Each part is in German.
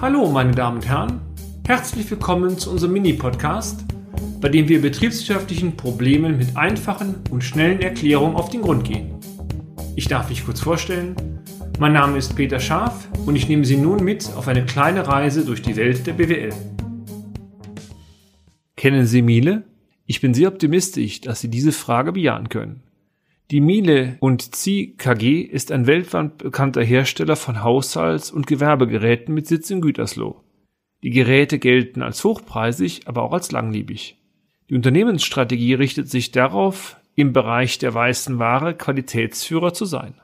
Hallo, meine Damen und Herren. Herzlich willkommen zu unserem Mini-Podcast, bei dem wir betriebswirtschaftlichen Problemen mit einfachen und schnellen Erklärungen auf den Grund gehen. Ich darf mich kurz vorstellen. Mein Name ist Peter Scharf und ich nehme Sie nun mit auf eine kleine Reise durch die Welt der BWL. Kennen Sie Miele? Ich bin sehr optimistisch, dass Sie diese Frage bejahen können. Die Miele und Zieh KG ist ein weltweit bekannter Hersteller von Haushalts- und Gewerbegeräten mit Sitz in Gütersloh. Die Geräte gelten als hochpreisig, aber auch als langlebig. Die Unternehmensstrategie richtet sich darauf, im Bereich der weißen Ware Qualitätsführer zu sein.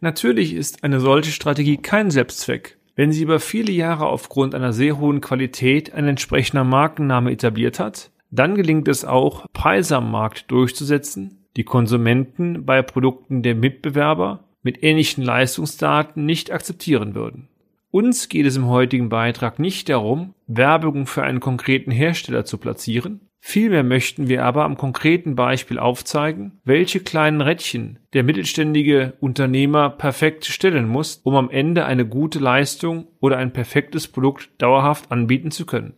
Natürlich ist eine solche Strategie kein Selbstzweck. Wenn sie über viele Jahre aufgrund einer sehr hohen Qualität ein entsprechender Markenname etabliert hat, dann gelingt es auch, Preise am Markt durchzusetzen, die Konsumenten bei Produkten der Mitbewerber mit ähnlichen Leistungsdaten nicht akzeptieren würden. Uns geht es im heutigen Beitrag nicht darum, Werbung für einen konkreten Hersteller zu platzieren, vielmehr möchten wir aber am konkreten Beispiel aufzeigen, welche kleinen Rädchen der mittelständige Unternehmer perfekt stellen muss, um am Ende eine gute Leistung oder ein perfektes Produkt dauerhaft anbieten zu können.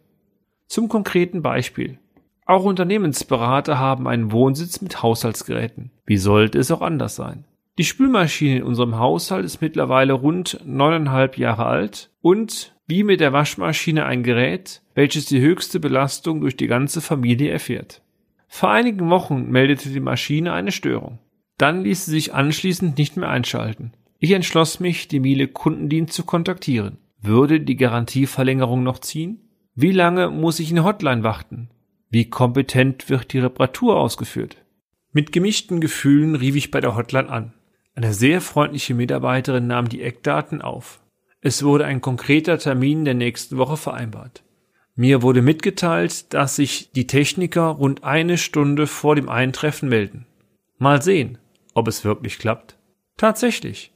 Zum konkreten Beispiel. Auch Unternehmensberater haben einen Wohnsitz mit Haushaltsgeräten. Wie sollte es auch anders sein? Die Spülmaschine in unserem Haushalt ist mittlerweile rund neuneinhalb Jahre alt und wie mit der Waschmaschine ein Gerät, welches die höchste Belastung durch die ganze Familie erfährt. Vor einigen Wochen meldete die Maschine eine Störung. Dann ließ sie sich anschließend nicht mehr einschalten. Ich entschloss mich, die Miele Kundendienst zu kontaktieren. Würde die Garantieverlängerung noch ziehen? Wie lange muss ich in Hotline warten? Wie kompetent wird die Reparatur ausgeführt? Mit gemischten Gefühlen rief ich bei der Hotline an. Eine sehr freundliche Mitarbeiterin nahm die Eckdaten auf. Es wurde ein konkreter Termin der nächsten Woche vereinbart. Mir wurde mitgeteilt, dass sich die Techniker rund eine Stunde vor dem Eintreffen melden. Mal sehen, ob es wirklich klappt. Tatsächlich.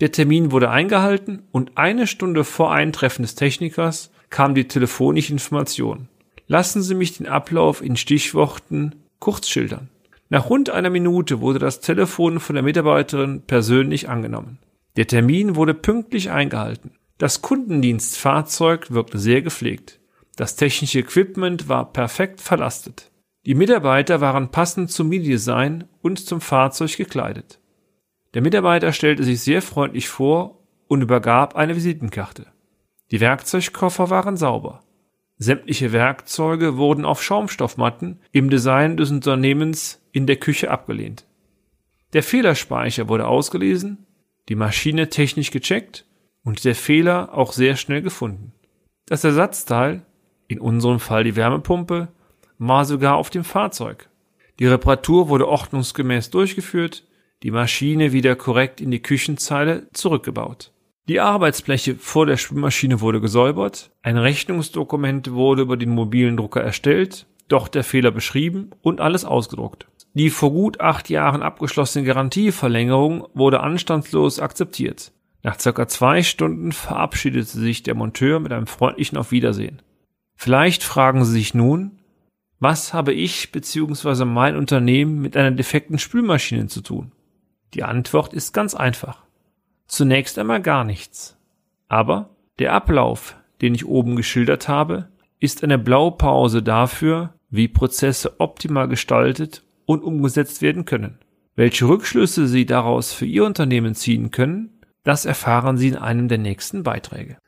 Der Termin wurde eingehalten und eine Stunde vor Eintreffen des Technikers kam die telefonische Information. Lassen Sie mich den Ablauf in Stichworten kurz schildern. Nach rund einer Minute wurde das Telefon von der Mitarbeiterin persönlich angenommen. Der Termin wurde pünktlich eingehalten. Das Kundendienstfahrzeug wirkte sehr gepflegt. Das technische Equipment war perfekt verlastet. Die Mitarbeiter waren passend zum Mini-Design und zum Fahrzeug gekleidet. Der Mitarbeiter stellte sich sehr freundlich vor und übergab eine Visitenkarte. Die Werkzeugkoffer waren sauber. Sämtliche Werkzeuge wurden auf Schaumstoffmatten im Design des Unternehmens in der Küche abgelehnt. Der Fehlerspeicher wurde ausgelesen, die Maschine technisch gecheckt und der Fehler auch sehr schnell gefunden. Das Ersatzteil, in unserem Fall die Wärmepumpe, war sogar auf dem Fahrzeug. Die Reparatur wurde ordnungsgemäß durchgeführt, die Maschine wieder korrekt in die Küchenzeile zurückgebaut. Die Arbeitsfläche vor der Spülmaschine wurde gesäubert, ein Rechnungsdokument wurde über den mobilen Drucker erstellt, doch der Fehler beschrieben und alles ausgedruckt. Die vor gut acht Jahren abgeschlossene Garantieverlängerung wurde anstandslos akzeptiert. Nach circa zwei Stunden verabschiedete sich der Monteur mit einem freundlichen Auf Wiedersehen. Vielleicht fragen Sie sich nun, was habe ich bzw. mein Unternehmen mit einer defekten Spülmaschine zu tun? Die Antwort ist ganz einfach. Zunächst einmal gar nichts. Aber der Ablauf, den ich oben geschildert habe, ist eine Blaupause dafür, wie Prozesse optimal gestaltet und umgesetzt werden können. Welche Rückschlüsse Sie daraus für Ihr Unternehmen ziehen können, das erfahren Sie in einem der nächsten Beiträge.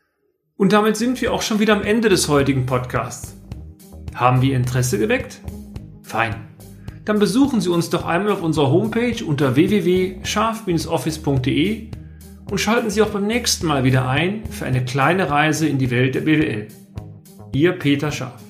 Und damit sind wir auch schon wieder am Ende des heutigen Podcasts. Haben wir Interesse geweckt? Fein. Dann besuchen Sie uns doch einmal auf unserer Homepage unter www.scharf-office.de und schalten Sie auch beim nächsten Mal wieder ein für eine kleine Reise in die Welt der BWL. Ihr Peter Scharf.